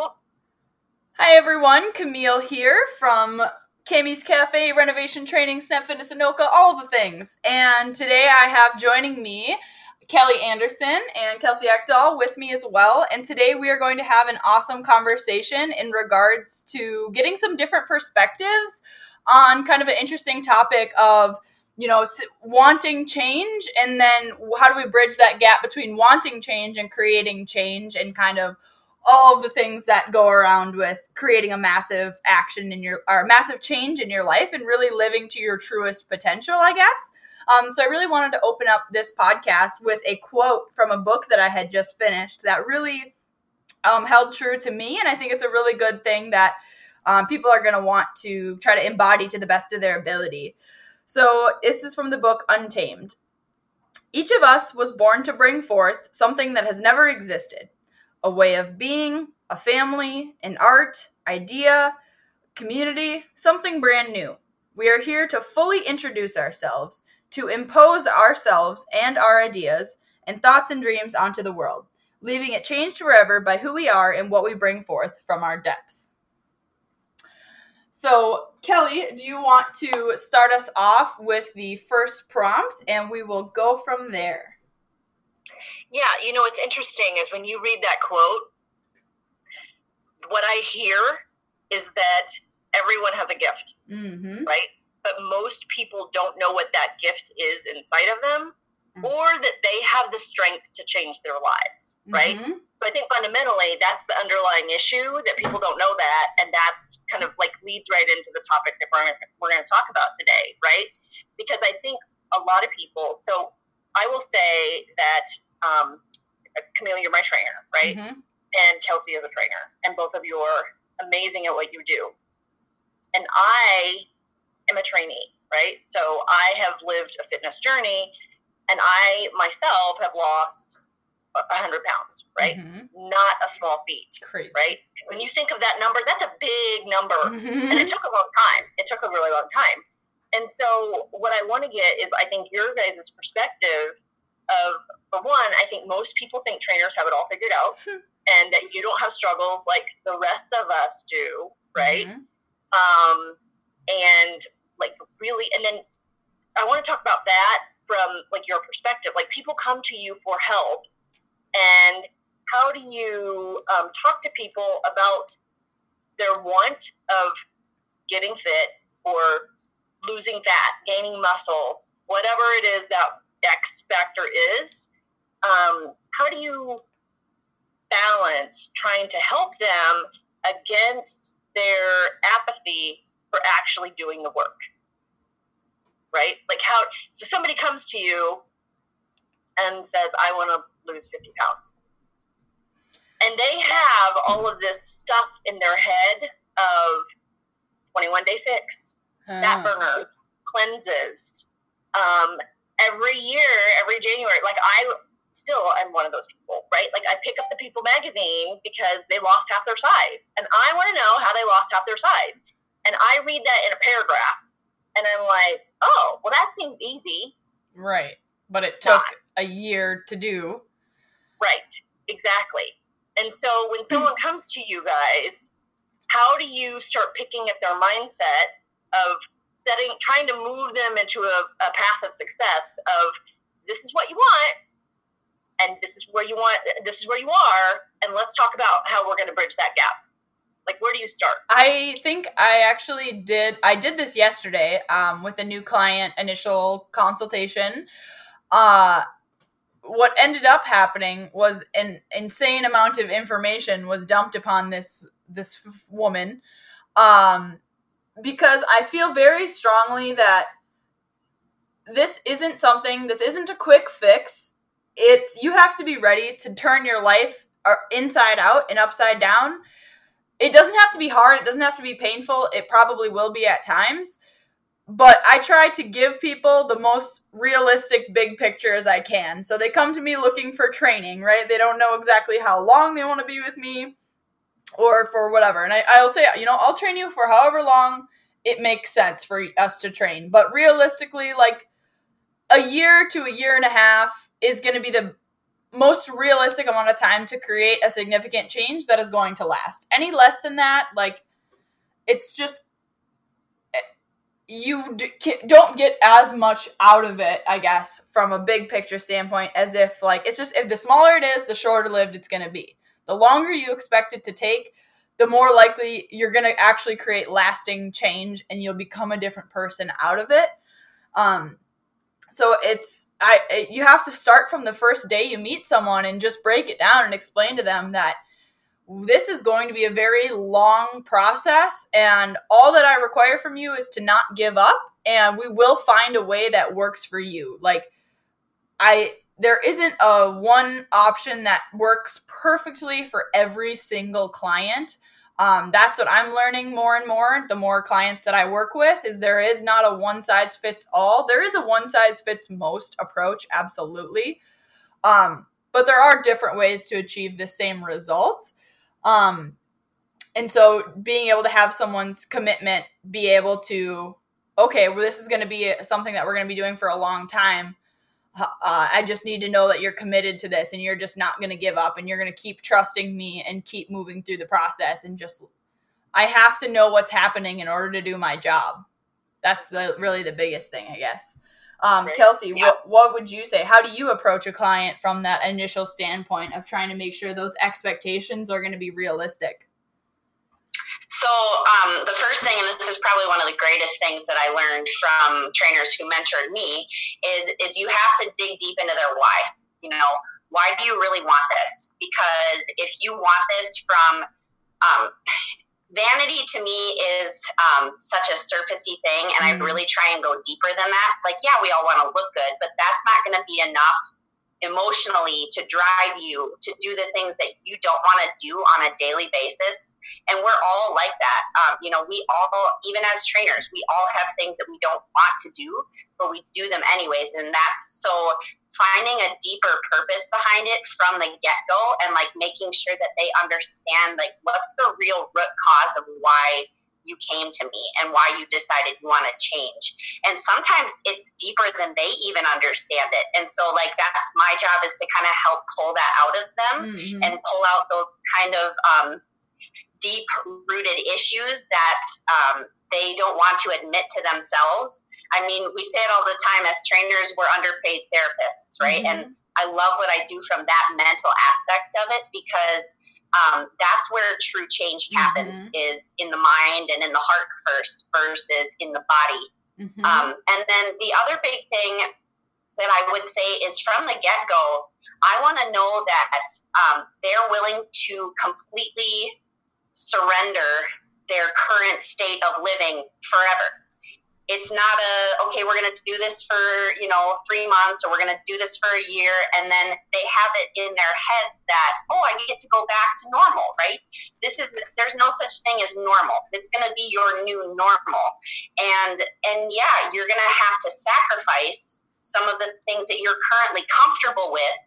Hi everyone, Camille here from Cami's Cafe, Renovation Training, Snap Fitness Anoka, all the things. And today I have joining me Kelly Anderson and Kelsie Eckdahl with me as well. And today we are going to have an awesome conversation in regards to getting some different perspectives on kind of an interesting topic of you know wanting change and then how do we bridge that gap between wanting change and creating change and kind of all of the things that go around with creating a massive action in your or massive change in your life and really living to your truest potential i guess. Um, so i really wanted to open up this podcast with a quote from a book that i had just finished that really um, held true to me. And i think it's a really good thing that um, people are going to want to try to embody to the best of their ability. So this is from the book untamed. Each of us was born to bring forth something that has never existed a way of being, a family, an art, idea, community, something brand new. We are here to fully introduce ourselves, to impose ourselves and our ideas and thoughts and dreams onto the world, leaving it changed forever by who we are and what we bring forth from our depths. So, Kelly, do you want to start us off with the first prompt and we will go from there? Yeah, you know, what's interesting is when you read that quote, what I hear is that everyone has a gift, mm-hmm. right? But most people don't know what that gift is inside of them mm-hmm. or that they have the strength to change their lives, right? Mm-hmm. So I think fundamentally that's the underlying issue that people don't know that. And that's kind of like leads right into the topic that we're, we're going to talk about today, right? Because I think a lot of people, so I will say that um, Camille, you're my trainer, right? Mm-hmm. And Kelsie is a trainer, and both of you are amazing at what you do. And I am a trainee, right? So I have lived a fitness journey, and I myself have lost a hundred pounds, right? Mm-hmm. Not a small feat, Crazy. right? When you think of that number, that's a big number, mm-hmm. and it took a long time. It took a really long time. And so, what I want to get is, I think your guys' perspective of for one, I think most people think trainers have it all figured out and that you don't have struggles like the rest of us do, right? Mm-hmm. Um, and like really, and then I want to talk about that from like your perspective. Like people come to you for help, and how do you um, talk to people about their want of getting fit or losing fat, gaining muscle, whatever it is that X factor is, um, how do you balance trying to help them against their apathy for actually doing the work? Right? Like how, so somebody comes to you and says, I want to lose 50 pounds. And they have all of this stuff in their head of 21 day fix, fat burners, cleanses, um, every year, every January, like I still am one of those people, right? Like I pick up the People magazine because they lost half their size, and I want to know how they lost half their size. And I read that in a paragraph, and I'm like, oh, well, that seems easy. Right, but it took Not. a year to do. Right, exactly. And so when someone comes to you guys, how do you start picking at their mindset of setting, trying to move them into a, a path of success of this is what you want and this is where you want this is where you are and let's talk about how we're going to bridge that gap. Like where do you start? I think i actually did i did this yesterday um, with a new client initial consultation. Uh, what ended up happening was an insane amount of information was dumped upon this this woman. Um, because I feel very strongly that this isn't something, this isn't a quick fix. It's you have to be ready to turn your life uh, inside out and upside down. It doesn't have to be hard, it doesn't have to be painful. It probably will be at times. But I try to give people the most realistic big picture as I can. So they come to me looking for training, right? They don't know exactly how long they want to be with me or for whatever. And I, I'll say, you know, I'll train you for however long it makes sense for us to train. But realistically, like a year to a year and a half is going to be the most realistic amount of time to create a significant change that is going to last. Any less than that, like it's just eh, you don't get as much out of it, I guess, from a big picture standpoint as if like it's just if the smaller it is, the shorter lived it's going to be. The longer you expect it to take, the more likely you're going to actually create lasting change and you'll become a different person out of it. Um so it's I you have to start from the first day you meet someone and just break it down and explain to them that this is going to be a very long process and all that i require from you is to not give up and we will find a way that works for you like i there isn't a one option that works perfectly for every single client. Um, that's what i'm learning more and more the more clients that i work with is there is not a one size fits all. There is a one size fits most approach absolutely. Um, but there are different ways to achieve the same results. Um, and so being able to have someone's commitment be able to, okay, well, this is going to be something that we're going to be doing for a long time. Uh, I just need to know that you're committed to this and you're just not going to give up and you're going to keep trusting me and keep moving through the process and just I have to know what's happening in order to do my job. That's the really the biggest thing, I guess. Um, Kelsie, yeah. what, what would you say? How do you approach a client from that initial standpoint of trying to make sure those expectations are going to be realistic? So, um, the first thing, and this is probably one of the greatest things that I learned from trainers who mentored me, is is you have to dig deep into their why. You know, why do you really want this? Because if you want this from um, vanity to me is um, such a surfacey thing, and. I really try and go deeper than that. Like, yeah, we all want to look good, but that's not going to be enough emotionally to drive you to do the things that you don't want to do on a daily basis. And we're all like that. Um, you know, we all, even as trainers, we all have things that we don't want to do, but we do them anyways. And that's so finding a deeper purpose behind it from the get go and like making sure that they understand like what's the real root cause of why you came to me and why you decided you want to change. And sometimes it's deeper than they even understand it. And so, like, that's my job is to kind of help pull that out of them mm-hmm. and pull out those kind of um, deep rooted issues that um, they don't want to admit to themselves. I mean, we say it all the time as trainers, we're underpaid therapists, right? Mm-hmm. And I love what I do from that mental aspect of it because um, that's where true change happens mm-hmm. is in the mind and in the heart first versus in the body mm-hmm. um, and then the other big thing that i would say is from the get-go i want to know that um, they're willing to completely surrender their current state of living forever it's not a okay we're going to do this for you know three months or we're going to do this for a year and then they have it in their heads that oh i get to go back to normal right? This is there's no such thing as normal. It's going to be your new normal. And and yeah you're going to have to sacrifice some of the things that you're currently comfortable with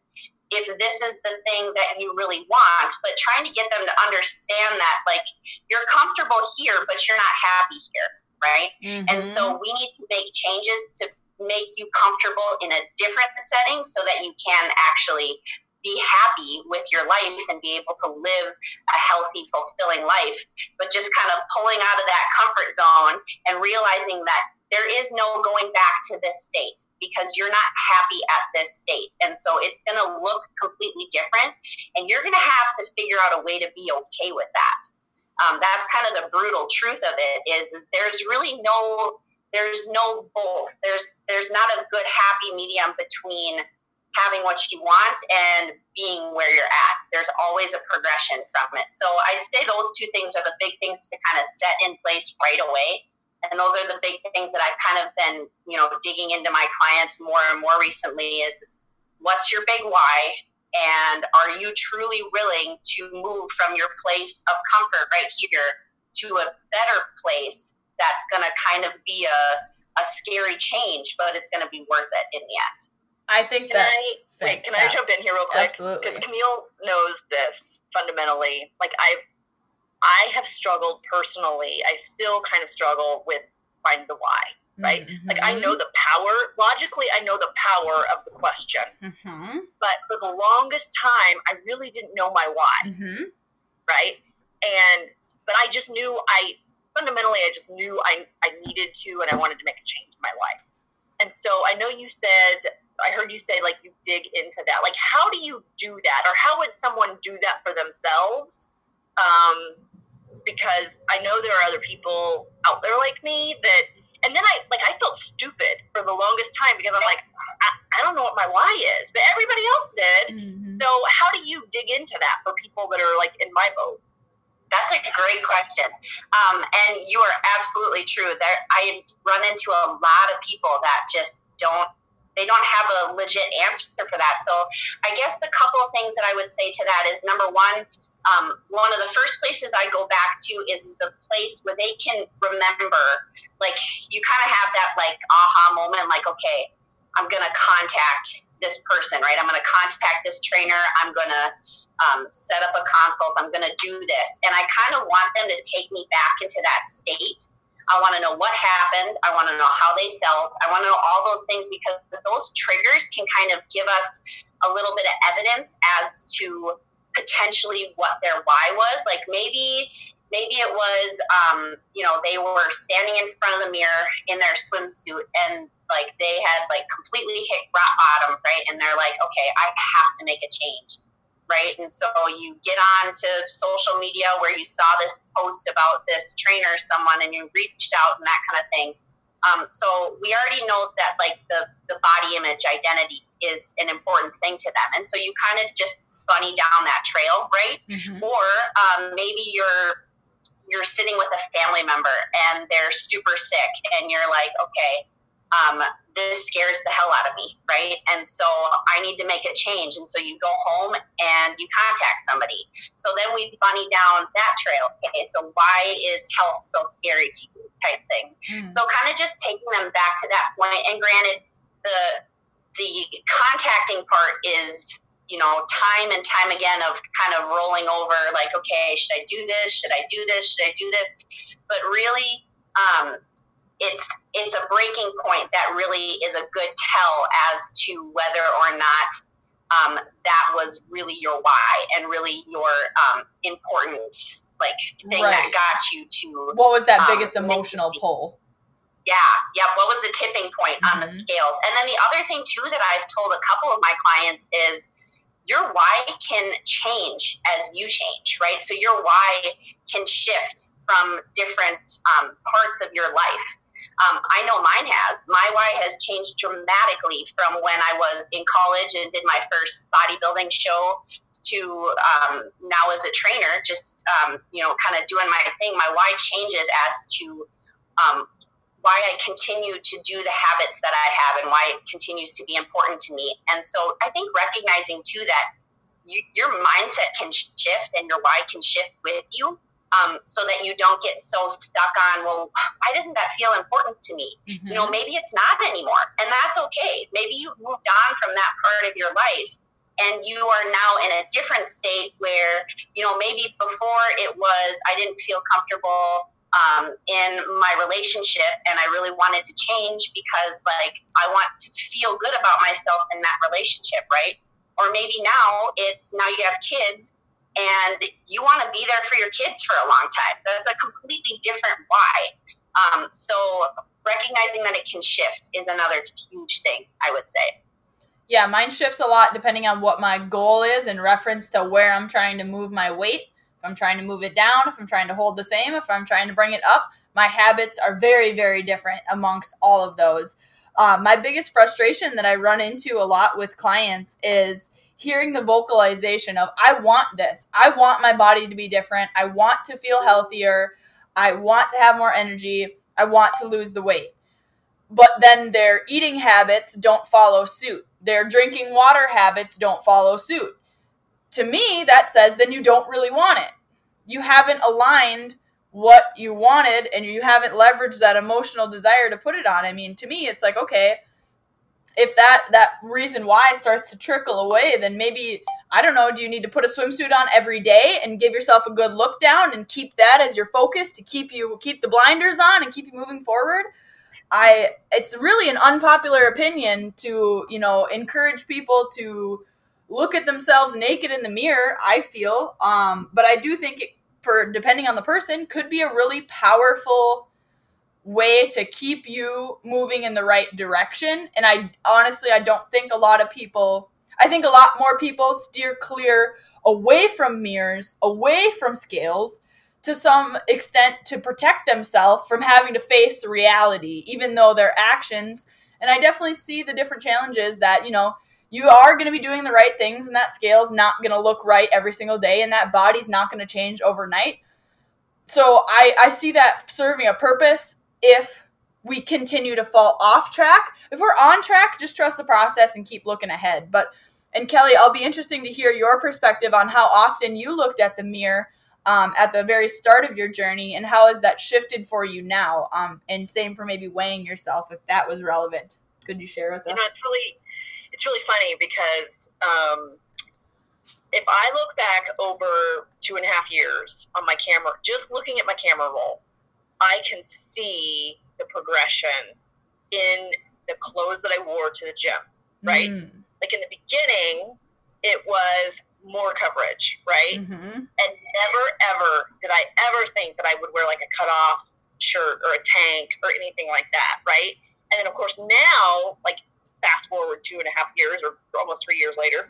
if this is the thing that you really want. But trying to get them to understand that like you're comfortable here but you're not happy here right? Mm-hmm. And so we need to make changes to make you comfortable in a different setting so that you can actually be happy with your life and be able to live a healthy, fulfilling life. But just kind of pulling out of that comfort zone and realizing that there is no going back to this state because you're not happy at this state. And so it's going to look completely different. And you're going to have to figure out a way to be okay with that um, that's kind of the brutal truth of it is, is there's really no there's no both. There's there's not a good happy medium between having what you want and being where you're at. There's always a progression from it. So i'd say those two things are the big things to kind of set in place right away. And those are the big things that i've kind of been you know digging into my clients more and more recently is, is what's your big why and are you truly willing to move from your place of comfort right here to a better place that's going to kind of be a, a scary change, but it's going to be worth it in the end? I think can that's I, wait, can I jump in here real quick? Absolutely. Because Camille knows this fundamentally. Like I, I have struggled personally. I still kind of struggle with finding the why. Right? Mm-hmm. Like I know the power, logically, I know the power of the question. Mm-hmm. But for the longest time, I really didn't know my why, mm-hmm. right? And, but I just knew I, fundamentally, I just knew I, I needed to and I wanted to make a change in my life. And so I know you said, I heard you say like you dig into that. Like, how do you do that? Or how would someone do that for themselves? Um, because I know there are other people out there like me that, and then I like I felt stupid for the longest time because I'm like I, I don't know what my why is, but everybody else did. Mm-hmm. So how do you dig into that for people that are like in my boat? That's a great question. Um, and you are absolutely true. There, I run into a lot of people that just don't they don't have a legit answer for that. So I guess the couple of things that I would say to that is number one, um, one of the first places I go back to is the place where they can remember, like you kind of have that like aha moment, like okay, I'm gonna contact this person, right? I'm gonna contact this trainer. I'm gonna um, set up a consult. I'm gonna do this, and I kind of want them to take me back into that state. I want to know what happened. I want to know how they felt. I want to know all those things because those triggers can kind of give us a little bit of evidence as to potentially what their why was. Like maybe maybe it was um, you know they were standing in front of the mirror in their swimsuit and like they had like completely hit rock bottom right? And they're like okay i have to make a change right? And so you get on to social media where you saw this post about this trainer someone and you reached out and that kind of thing. Um, so we already know that like the, the body image identity is an important thing to them. And so you kind of just bunny down that trail, right? Mm-hmm. Or um, maybe you're you're sitting with a family member and they're super sick, and you're like, okay, um, this scares the hell out of me, right? And so I need to make a change. And so you go home and you contact somebody. So then we bunny down that trail. Okay, so why is health so scary to you? Type thing. Mm. So kind of just taking them back to that point. And granted, the the contacting part is you know, time and time again of kind of rolling over, like, okay, should I do this? Should I do this? Should I do this? But really, um, it's it's a breaking point that really is a good tell as to whether or not um, that was really your why and really your um, important like thing right. that got you to. What was that um, biggest emotional pull? Yeah, yeah. What was the tipping point mm-hmm. on the mm-hmm. scales? And then the other thing too that I've told a couple of my clients is your why can change as you change, right? So your why can shift from different um, parts of your life. Um, I know mine has. My why has changed dramatically from when I was in college and did my first bodybuilding show to um, now as a trainer, just um, you know, kind of doing my thing. My why changes as to um, why I continue to do the habits that I have and why it continues to be important to me. And so I think recognizing too that you, your mindset can shift and your why can shift with you um, so that you don't get so stuck on, well, why doesn't that feel important to me? Mm-hmm. You know, maybe it's not anymore, and that's okay. Maybe you've moved on from that part of your life and you are now in a different state where, you know, maybe before it was, I didn't feel comfortable um, in my relationship and I really wanted to change because like I want to feel good about myself in that relationship, right? Or maybe now it's now you have kids and you want to be there for your kids for a long time. That's a completely different why. Um, so recognizing that it can shift is another huge thing, I would say. Yeah, mine shifts a lot depending on what my goal is in reference to where I'm trying to move my weight if I'm trying to move it down, if I'm trying to hold the same, if I'm trying to bring it up, my habits are very, very different amongst all of those. Um, my biggest frustration that I run into a lot with clients is hearing the vocalization of, I want this. I want my body to be different. I want to feel healthier. I want to have more energy. I want to lose the weight. But then their eating habits don't follow suit. Their drinking water habits don't follow suit to me, that says then you don't really want it. You haven't aligned what you wanted and you haven't leveraged that emotional desire to put it on. I mean, to me, it's like, okay, if that that reason why starts to trickle away, then maybe I don't know, do you need to put a swimsuit on every day and give yourself a good look down and keep that as your focus to keep you keep the blinders on and keep you moving forward? I it's really an unpopular opinion to, you know, encourage people to look at themselves naked in the mirror, I feel. Um, but I do think it, for depending on the person could be a really powerful way to keep you moving in the right direction. And I honestly I don't think a lot of people I think a lot more people steer clear away from mirrors, away from scales to some extent to protect themselves from having to face reality, even though their actions. And I definitely see the different challenges that, you know, you are going to be doing the right things, and that scale is not going to look right every single day, and that body's not going to change overnight. So I, I see that serving a purpose if we continue to fall off track. If we're on track, just trust the process and keep looking ahead. But and Kelly, I'll be interesting to hear your perspective on how often you looked at the mirror um, at the very start of your journey, and how has that shifted for you now? Um, and same for maybe weighing yourself if that was relevant. Could you share with us? Know, it's really, it's really funny because um, if I look back over two and a half years on my camera, just looking at my camera roll, I can see the progression in the clothes that I wore to the gym. Right, mm. like in the beginning, it was more coverage, right? Mm-hmm. And never ever did I ever think that I would wear like a cut off shirt or a tank or anything like that, right? And then of course now, like fast forward two and a half years or almost three years later,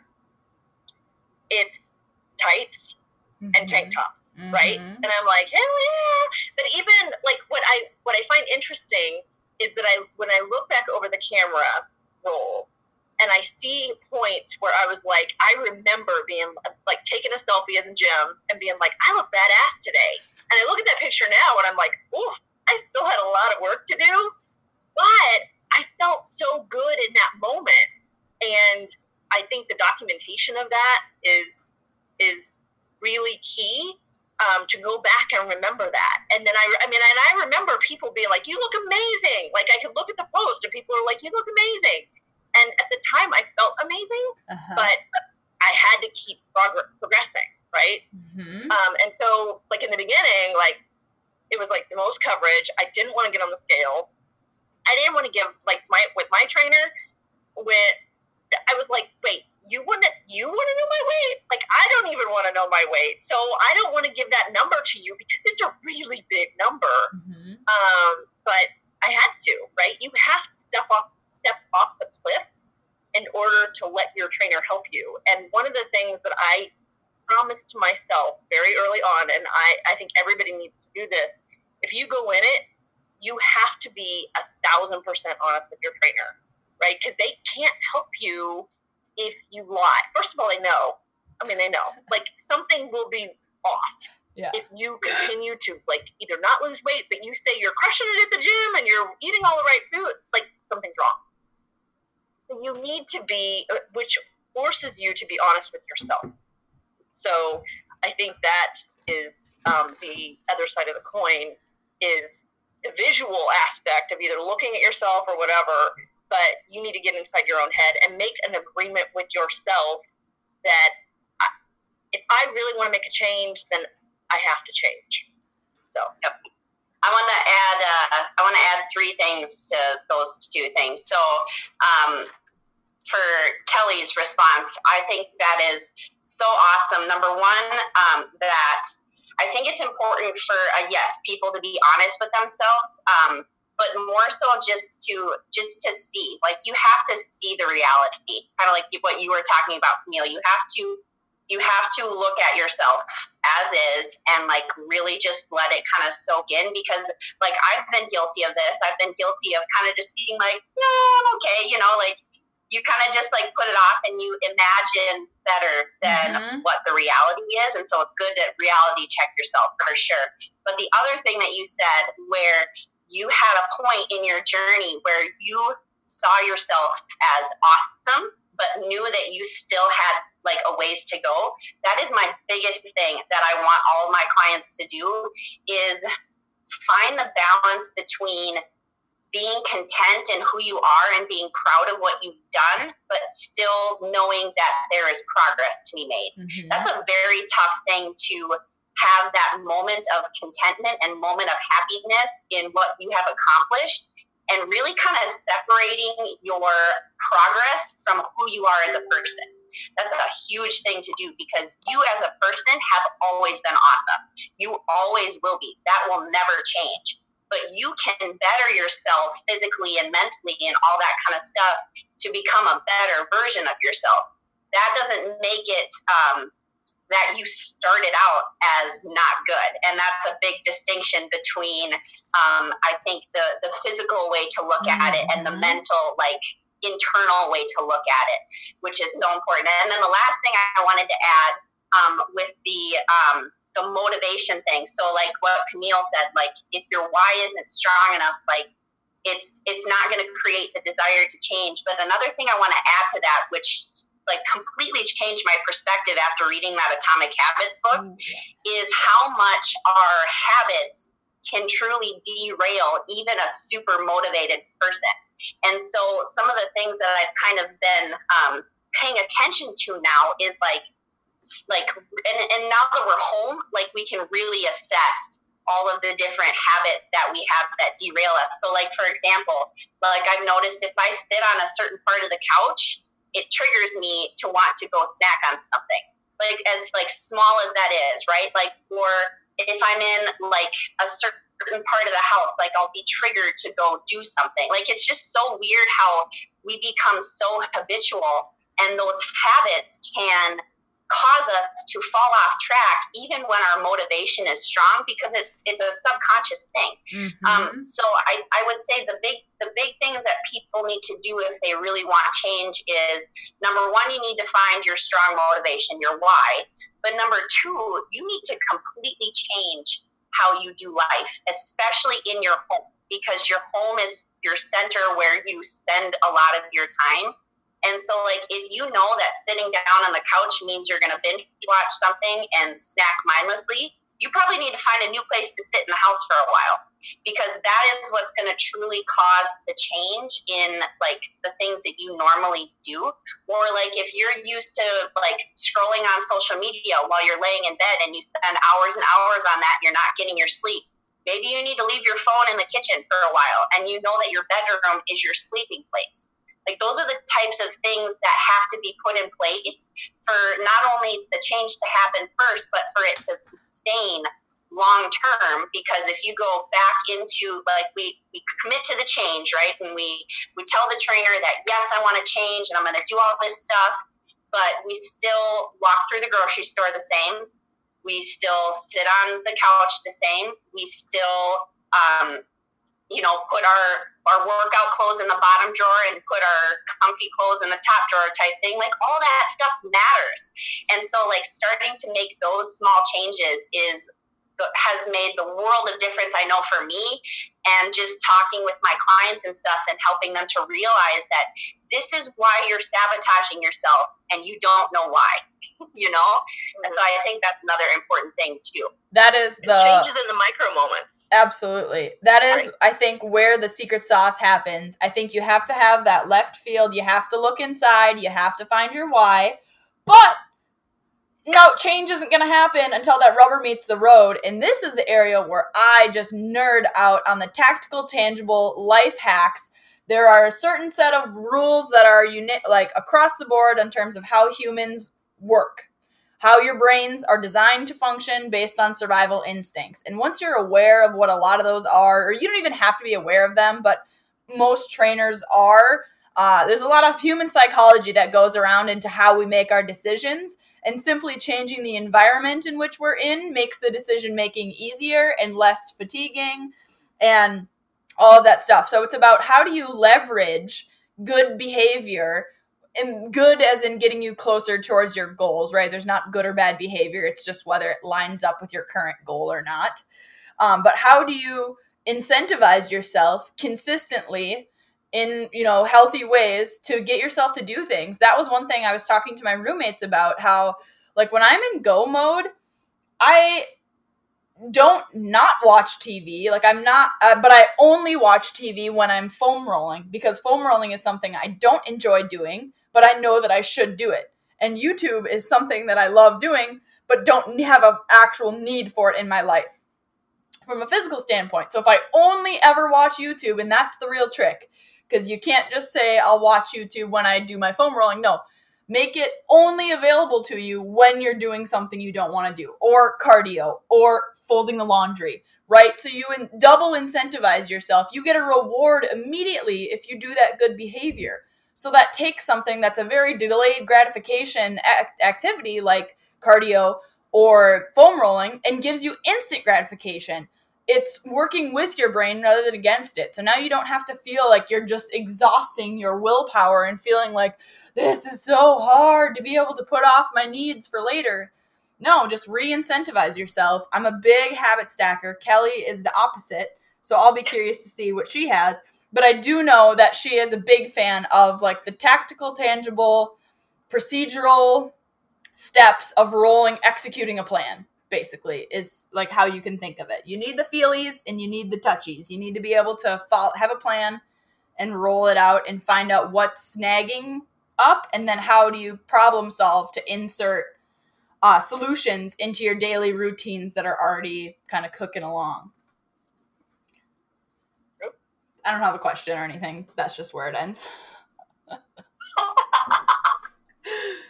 it's tights mm-hmm. and tank tops. Mm-hmm. Right, and I'm like, hell yeah! But even like what I what I find interesting is that I when I look back over the camera roll, and I see points where I was like, I remember being like taking a selfie in the gym and being like, I look badass today. And I look at that picture now and I'm like, ooh, I still had a lot of work to do, but I felt so good in that moment. And I think the documentation of that is is really key um, to go back and remember that. And then I, I mean, and I remember people being like, "You look amazing!" Like I could look at the post and people are like, "You look amazing." And at the time, I felt amazing, uh-huh. but I had to keep prog- progressing, right? Mm-hmm. Um, and so, like in the beginning, like it was like the most coverage. I didn't want to get on the scale. I didn't want to give like my with my trainer. When I was like, wait, you to you want to know my weight? Like I don't even want to know my weight, so I don't want to give that number to you because it's a really big number. Mm-hmm. Um, but I had to, right? You have to step off step off the cliff in order to let your trainer help you. And one of the things that I promised myself very early on, and I, I think everybody needs to do this, if you go in it, you have to be a thousand percent honest with your trainer, right? Because they can't help you if you lie. First of all, they know. I mean, they know. Like something will be off. Yeah. If you continue to like either not lose weight, but you say you're crushing it at the gym and you're eating all the right food, like something's wrong So you need to be, uh, which forces you to be honest with yourself. So I think that is um, the other side of the coin is visual aspect of either looking at yourself or whatever, but you need to get inside your own head and make an agreement with yourself that if I really want to make a change, then I have to change. So, yep. I want to add. Uh, I want to add three things to those two things. So, um, for Kelly's response, I think that is so awesome. Number one, um, that I think it's important for uh, yes, people to be honest with themselves, um, but more so just to just to see, like you have to see the reality, kind of like what you were talking about, Camille. You have to you have to look at yourself as is and like really just let it kind of soak in because like I've been guilty of this. I've been guilty of kind of just being like, yeah, I'm okay, you know, like you kind of just like put it off and you imagine better than mm-hmm. what the reality is. And so it's good to reality check yourself for sure. But the other thing that you said, where you had a point in your journey where you saw yourself as awesome, but knew that you still had like a ways to go. That is my biggest thing that I want all of my clients to do is find the balance between being content in who you are and being proud of what you've done, but still knowing that there is progress to be made. Mm-hmm. That's a very tough thing to have that moment of contentment and moment of happiness in what you have accomplished and really kind of separating your progress from who you are as a person. That's a huge thing to do because you as a person have always been awesome. You always will be. That will never change. But you can better yourself physically and mentally and all that kind of stuff to become a better version of yourself. That doesn't make it um, that you started out as not good. And that's a big distinction between, um, I think, the, the physical way to look mm-hmm. at it and the mm-hmm. mental, like, internal way to look at it, which is so important. And then the last thing I wanted to add um, with the um, the motivation thing. So, like what Camille said, like if your why isn't strong enough, like it's it's not going to create the desire to change. But another thing I want to add to that, which like completely changed my perspective after reading that Atomic Habits book mm, is how much our habits can truly derail even a super motivated person. And so some of the things that I've kind of been um, paying attention to now is like, like, and, and now that we're home, like we can really assess all of the different habits that we have that derail us. So, like for example, like I've noticed if I sit on a certain part of the couch, it triggers me to want to go snack on something. Like as like small as that is right? Like or if i'm in like a certain part of the house like i'll be triggered to go do something. Like it's just so weird how we become so habitual and those habits can cause us to fall off track even when our motivation is strong because it's it's a subconscious thing. Mm-hmm. um, so I, I would say the big the big things that people need to do if they really want change is number one you need to find your strong motivation your why. But number two you need to completely change how you do life especially in your home because your home is your center where you spend a lot of your time and so, like, if you know that sitting down on the couch means you're going to binge watch something and snack mindlessly, you probably need to find a new place to sit in the house for a while because that is what's going to truly cause the change in like the things that you normally do. Or like if you're used to like scrolling on social media while you're laying in bed and you spend hours and hours on that and you're not getting your sleep maybe you need to leave your phone in the kitchen for a while and you know that your bedroom is your sleeping place like those are the types of things that have to be put in place for not only the change to happen first, but for it to sustain long term because if you go back into like we, we commit to the change right? And we we tell the trainer that yes i want to change and i'm going to do all this stuff but we still walk through the grocery store the same. We still sit on the couch the same. We still um, you know, put our our workout clothes in the bottom drawer and put our comfy clothes in the top drawer type thing. Like all that stuff matters. And so like starting to make those small changes is has made the world of difference I know for me and just talking with my clients and stuff and helping them to realize that this is why you're sabotaging yourself and you don't know why you know? And so I think that's another important thing too. That is the it changes in the micro moments. Absolutely. That is right. I think where the secret sauce happens. I think you have to have that left field. You have to look inside. You have to find your why. But no, change isn't going to happen until that rubber meets the road. And this is the area where I just nerd out on the tactical, tangible life hacks. There are a certain set of rules that are uni- like across the board in terms of how humans work, how your brains are designed to function based on survival instincts. And once you're aware of what a lot of those are, or you don't even have to be aware of them, but most trainers are, uh, there's a lot of human psychology that goes around into how we make our decisions and simply changing the environment in which we're in makes the decision making easier and less fatiguing and all of that stuff. So it's about how do you leverage good behavior and good as in getting you closer towards your goals, right? There's not good or bad behavior. It's just whether it lines up with your current goal or not. Um, but how do you incentivize yourself consistently in you know healthy ways to get yourself to do things. That was one thing i was talking to my roommates about how like when i'm in go mode i don't not watch tv like i'm not uh, but i only watch tv when i'm foam rolling because foam rolling is something i don't enjoy doing but i know that i should do it. And youtube is something that i love doing but don't have an actual need for it in my life. From a physical standpoint. So if I only ever watch YouTube, and that's the real trick, because you can't just say I'll watch YouTube when I do my foam rolling. No, make it only available to you when you're doing something you don't want to do, or cardio, or folding the laundry, right? So you in, double incentivize yourself. You get a reward immediately if you do that good behavior. So that takes something that's a very delayed gratification act- activity like cardio or foam rolling and gives you instant gratification. It's working with your brain rather than against it. So now you don't have to feel like you're just exhausting your willpower and feeling like this is so hard to be able to put off my needs for later. No, just re incentivize yourself. I'm a big habit stacker. Kelly is the opposite. So I'll be curious to see what she has. But I do know that she is a big fan of like the tactical, tangible, procedural steps of rolling, executing a plan, basically, is like how you can think of it. You need the feelies and you need the touchies. You need to be able to follow, have a plan and roll it out and find out what's snagging up and then how do you problem solve to insert uh, solutions into your daily routines that are already kind of cooking along. I don't have a question or anything. That's just where it ends.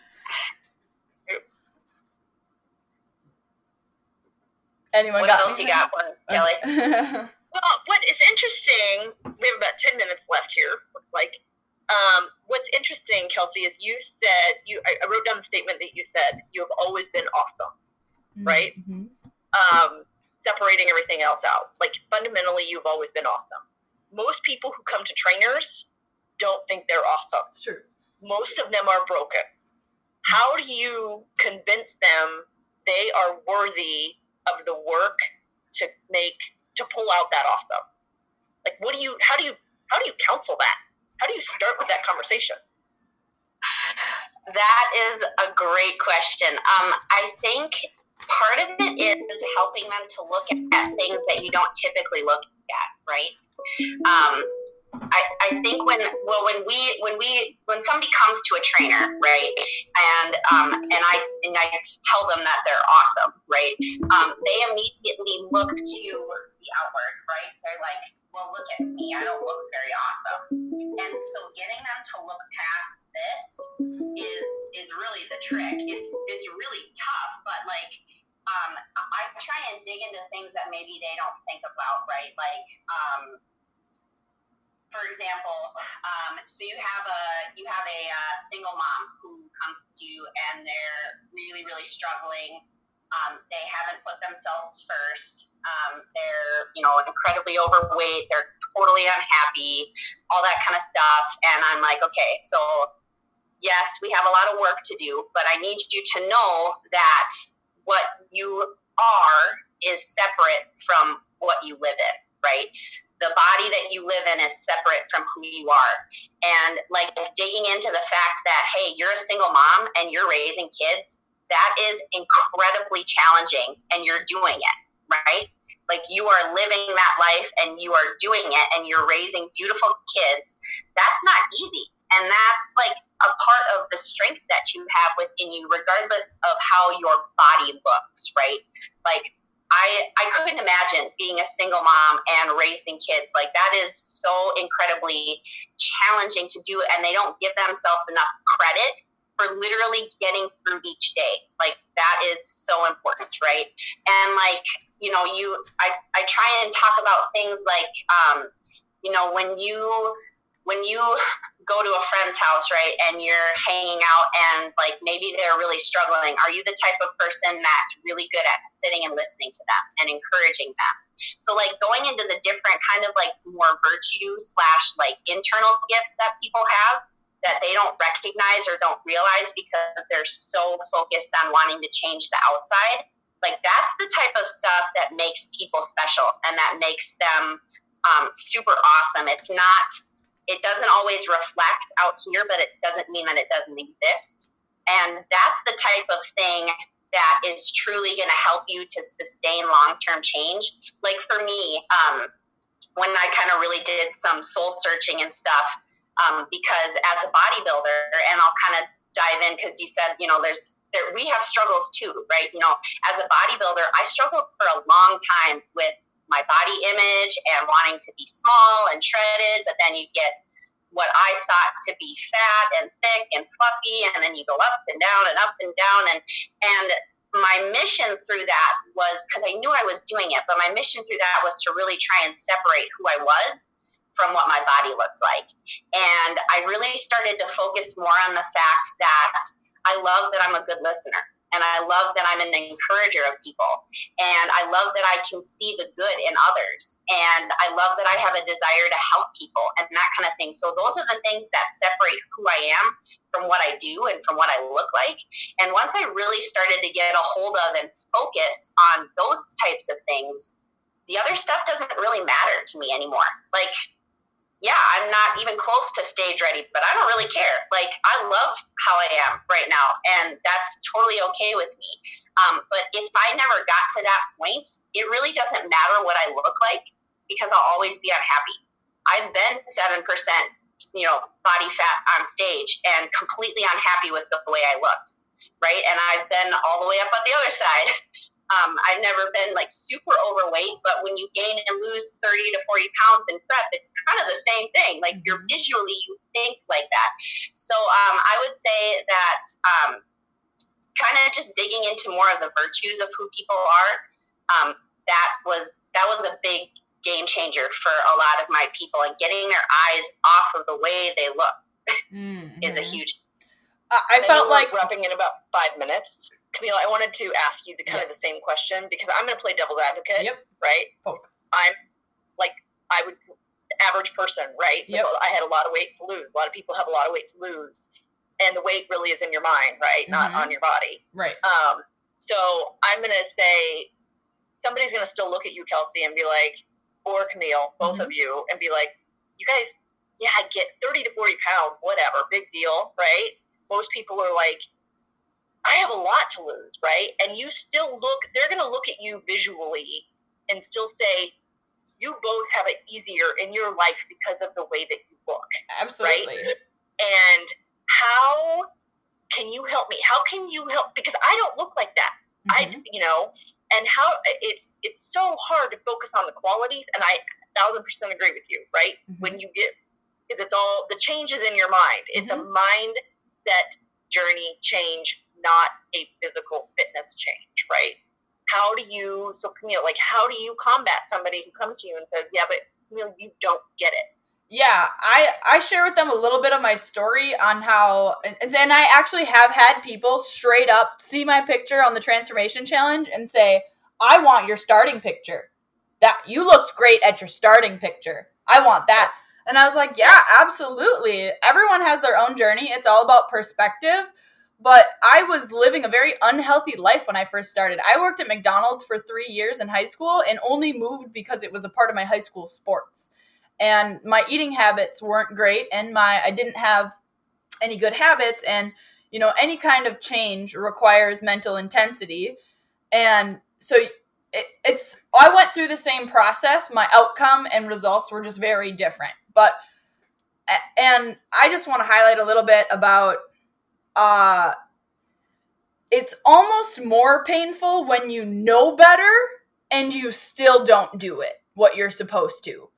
Anyone what got else you got, for Kelly? Well, what is interesting, we have about 10 minutes left here, looks like. Um, what's interesting, Kelsie, is you said, you I I wrote down the statement that you said, you have always been awesome, right? Mhm. Um, separating everything else out. Like, fundamentally, you've always been awesome. Most people who come to trainers don't think they're awesome. It's true. most of them are broken. How do you convince them they are worthy of the work to make to pull out that awesome? Like what do you how do you how do you counsel that? How do you start with that conversation? That is a great question. Um, I think part of it is helping them to look at things that you don't typically look at, right? Um, I, I think when well when we when we when somebody comes to a trainer, right, and um, and I and I tell them that they're awesome, right? Um, they immediately look to the outward, right? They're like, well, look at me, I don't look very awesome, and so getting them to look past this is is really the trick. It's it's really tough, but like um, I try and dig into things that maybe they don't think about, right? Like um, for example, um, so you have a you have a uh, single mom who comes to you and they're really really struggling. Um, they haven't put themselves first. Um, they're you know incredibly overweight. They're totally unhappy. All that kind of stuff. And I'm like, okay, so yes, we have a lot of work to do, but I need you to know that what you are is separate from what you live in, right? The body that you live in is separate from who you are. And like digging into the fact that, hey, you're a single mom and you're raising kids, that is incredibly challenging and you're doing it, right? Like you are living that life and you are doing it and you're raising beautiful kids. That's not easy. And that's like a part of the strength that you have within you, regardless of how your body looks, right? Like I, I couldn't imagine being a single mom and raising kids. Like that is so incredibly challenging to do, and they don't give themselves enough credit for literally getting through each day. Like that is so important, right? And like, you know, you I, I try and talk about things like um, you know, when you when you go to a friend's house, right, and you're hanging out and like maybe they're really struggling, are you the type of person that's really good at sitting and listening to them and encouraging them? So, like going into the different kind of like more virtue slash like internal gifts that people have that they don't recognize or don't realize because they're so focused on wanting to change the outside. Like that's the type of stuff that makes people special and that makes them um, super awesome. It's not it doesn't always reflect out here, but it doesn't mean that it doesn't exist. And that's the type of thing that is truly going to help you to sustain long term change. Like for me, um, when I kind of really did some soul searching and stuff, um, because as a bodybuilder, and I'll kind of dive in because you said, you know, there's there, we have struggles too, right? You know, as a bodybuilder, I struggled for a long time with my body image and wanting to be small and shredded, but then you get what I thought to be fat and thick and fluffy, and then you go up and down and up and down, and and my mission through that was because I knew I was doing it, but my mission through that was to really try and separate who I was from what my body looked like. And I really started to focus more on the fact that I love that I'm a good listener and I love that I'm an encourager of people. And I love that I can see the good in others. And I love that I have a desire to help people and that kind of thing. So those are the things that separate who I am from what I do and from what I look like. And once I really started to get a hold of and focus on those types of things, the other stuff doesn't really matter to me anymore. Like yeah, I'm not even close to stage ready, but I don't really care. Like, I love how I am right now, and that's totally okay with me. Um, but if I never got to that point, it really doesn't matter what I look like because I'll always be unhappy. I've been 7%, you know, body fat on stage and completely unhappy with the way I looked, right? And I've been all the way up on the other side Um, I've never been like super overweight, but when you gain and lose 30 to 40 pounds in prep, it's kind of the same thing. Like you're mm-hmm. visually, you think like that. So um, I would say that um, kind of just digging into more of the virtues of who people are, um, that was that was a big game changer for a lot of my people, and getting their eyes off of the way they look mm-hmm. is a mm-hmm. huge. I, I felt like wrapping in about five minutes. Camille, I wanted to ask you the kind yes. of the same question because I'm going to play devil's advocate. Yep. Right. I'm like I would average person, right? Yep. I had a lot of weight to lose. A lot of people have a lot of weight to lose, and the weight really is in your mind, right? Not mm-hmm. on your body. Right. Um. So I'm going to say somebody's going to still look at you, Kelsie, and be like, or Camille, both mm-hmm. of you, and be like, you guys, yeah, I get 30 to 40 pounds, whatever, big deal, right? Most people are like, I have a lot to lose, right? And you still look, they're going to look at you visually and still say, you both have it easier in your life because of the way that you look. Absolutely. Right? And how can you help me? How can you help? Because I don't look like that. Mm-hmm. I, you know, and how it's it's so hard to focus on the qualities. And I thousand percent agree with you, right? Mm-hmm. When you get, because it's all the changes in your mind. It's mm-hmm. a mindset journey change not a physical fitness change, right? How do you, so Camille, like, how do you combat somebody who comes to you and says, yeah, but Camille, you don't get it? Yeah, I I share with them a little bit of my story on how, and, and I actually have had people straight up see my picture on the transformation challenge and say, "I want your starting picture. That you looked great at your starting picture. I want that." And I was like, "Yeah, absolutely. Everyone has their own journey. It's all about perspective." But I was living a very unhealthy life when I first started. I worked at McDonald's for three years in high school and only moved because it was a part of my high school sports. And my eating habits weren't great, and my I didn't have any good habits. And you know, any kind of change requires mental intensity. And so it, it's I went through the same process. My outcome and results were just very different. But and I just want to highlight a little bit about uh it's almost more painful when you know better and you still don't do it what you're supposed to.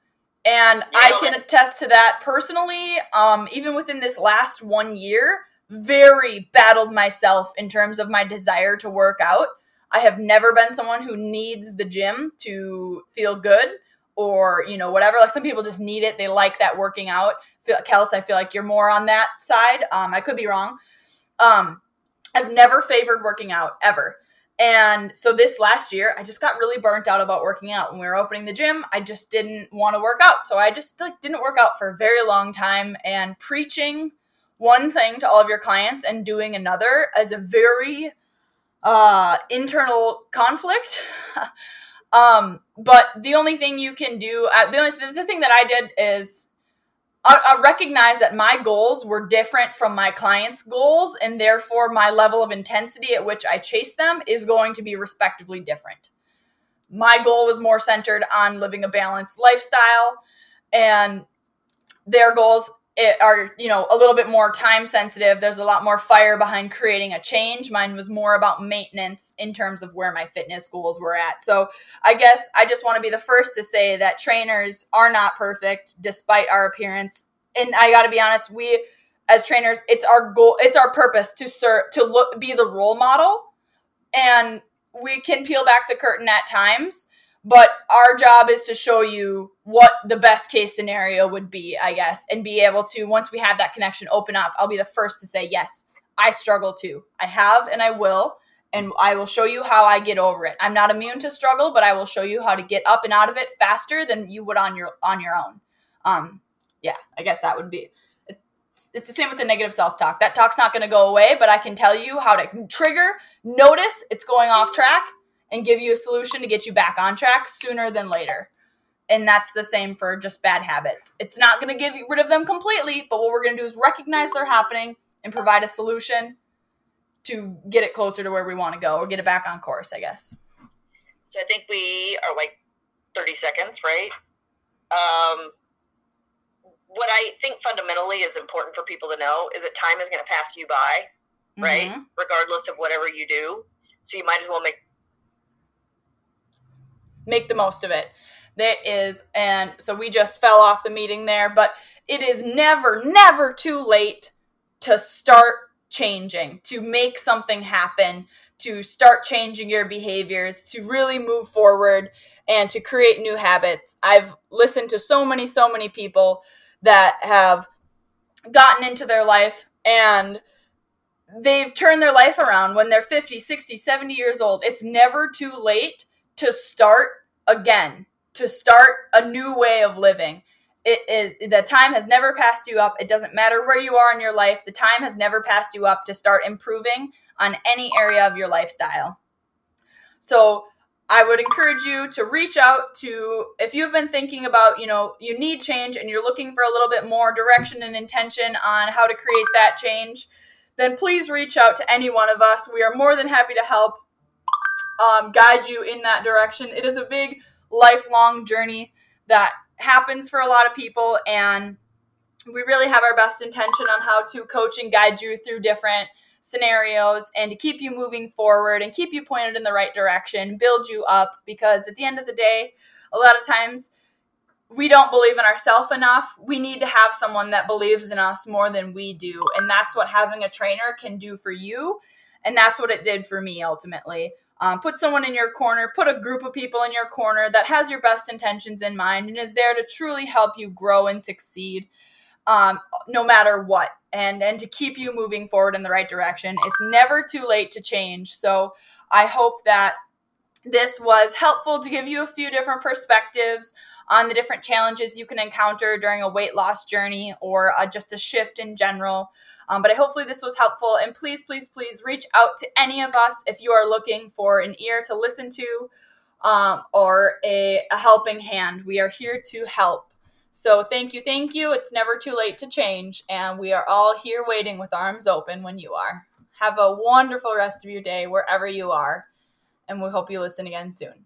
And I can attest to that personally. Um, even within this last one year, very battled myself in terms of my desire to work out. I have never been someone who needs the gym to feel good or, you know, whatever. Like some people just need it. They like that working out. Kels, I feel like you're more on that side. Um, I could be wrong. Um, I've never favored working out ever. And so this last year, I just got really burnt out about working out. When we were opening the gym, I just didn't want to work out. So I just like didn't work out for a very long time and preaching one thing to all of your clients and doing another as a very uh internal conflict. um but the only thing you can do uh, the only the thing that I did is I, I recognize that my goals were different from my clients' goals, and therefore my level of intensity at which I chase them is going to be respectively different. My goal was more centered on living a balanced lifestyle, and their goals it are you know a little bit more time sensitive. There's a lot more fire behind creating a change. Mine was more about maintenance in terms of where my fitness goals were at. So i guess i just want to be the first to say that trainers are not perfect despite our appearance. And i got to be honest we as trainers it's our goal it's our purpose to serve to look be the role model. And we can peel back the curtain at times but our job is to show you what the best case scenario would be i guess and be able to once we have that connection open up. I'll be the first to say yes i struggle too. I have and i will and i will show you how i get over it. I'm not immune to struggle but i will show you how to get up and out of it faster than you would on your on your own. Um yeah i guess that would be it's, it's the same with the negative self-talk. That talk's not going to go away but i can tell you how to trigger notice it's going off track and give you a solution to get you back on track sooner than later. And that's the same for just bad habits. It's not going to get rid of them completely, but what we're going to do is recognize they're happening and provide a solution to get it closer to where we want to go or get it back on course, I guess. So I think we are like 30 seconds, right? Um, what I think fundamentally is important for people to know is that time is going to pass you by, right? Mm-hmm. Regardless of whatever you do. So you might as well make make the most of it. That is, and so we just fell off the meeting there, but it is never, never too late to start changing, to make something happen, to start changing your behaviors, to really move forward and to create new habits. I've listened to so many, so many people that have gotten into their life and they've turned their life around when they're 50, 60, 70 years old. It's never too late to start again, to start a new way of living. It is the time has never passed you up. It doesn't matter where you are in your life. The time has never passed you up to start improving on any area of your lifestyle. So, I would encourage you to reach out to if you've been thinking about, you know, you need change and you're looking for a little bit more direction and intention on how to create that change, then please reach out to any one of us. We are more than happy to help um, guide you in that direction. It is a big lifelong journey that happens for a lot of people, and we really have our best intention on how to coach and guide you through different scenarios and to keep you moving forward and keep you pointed in the right direction, build you up because at the end of the day, a lot of times we don't believe in ourselves enough. We need to have someone that believes in us more than we do. And that's what having a trainer can do for you. And that's what it did for me ultimately. Um, put someone in your corner, put a group of people in your corner that has your best intentions in mind and is there to truly help you grow and succeed um, no matter what and and to keep you moving forward in the right direction. It's never too late to change. So i hope that this was helpful to give you a few different perspectives on the different challenges you can encounter during a weight loss journey or uh, just a shift in general um, but I hopefully this was helpful. And please, please, please reach out to any of us if you are looking for an ear to listen to um, or a, a helping hand. We are here to help. So thank you, thank you. It's never too late to change. And we are all here waiting with arms open when you are. Have a wonderful rest of your day wherever you are. And we hope you listen again soon.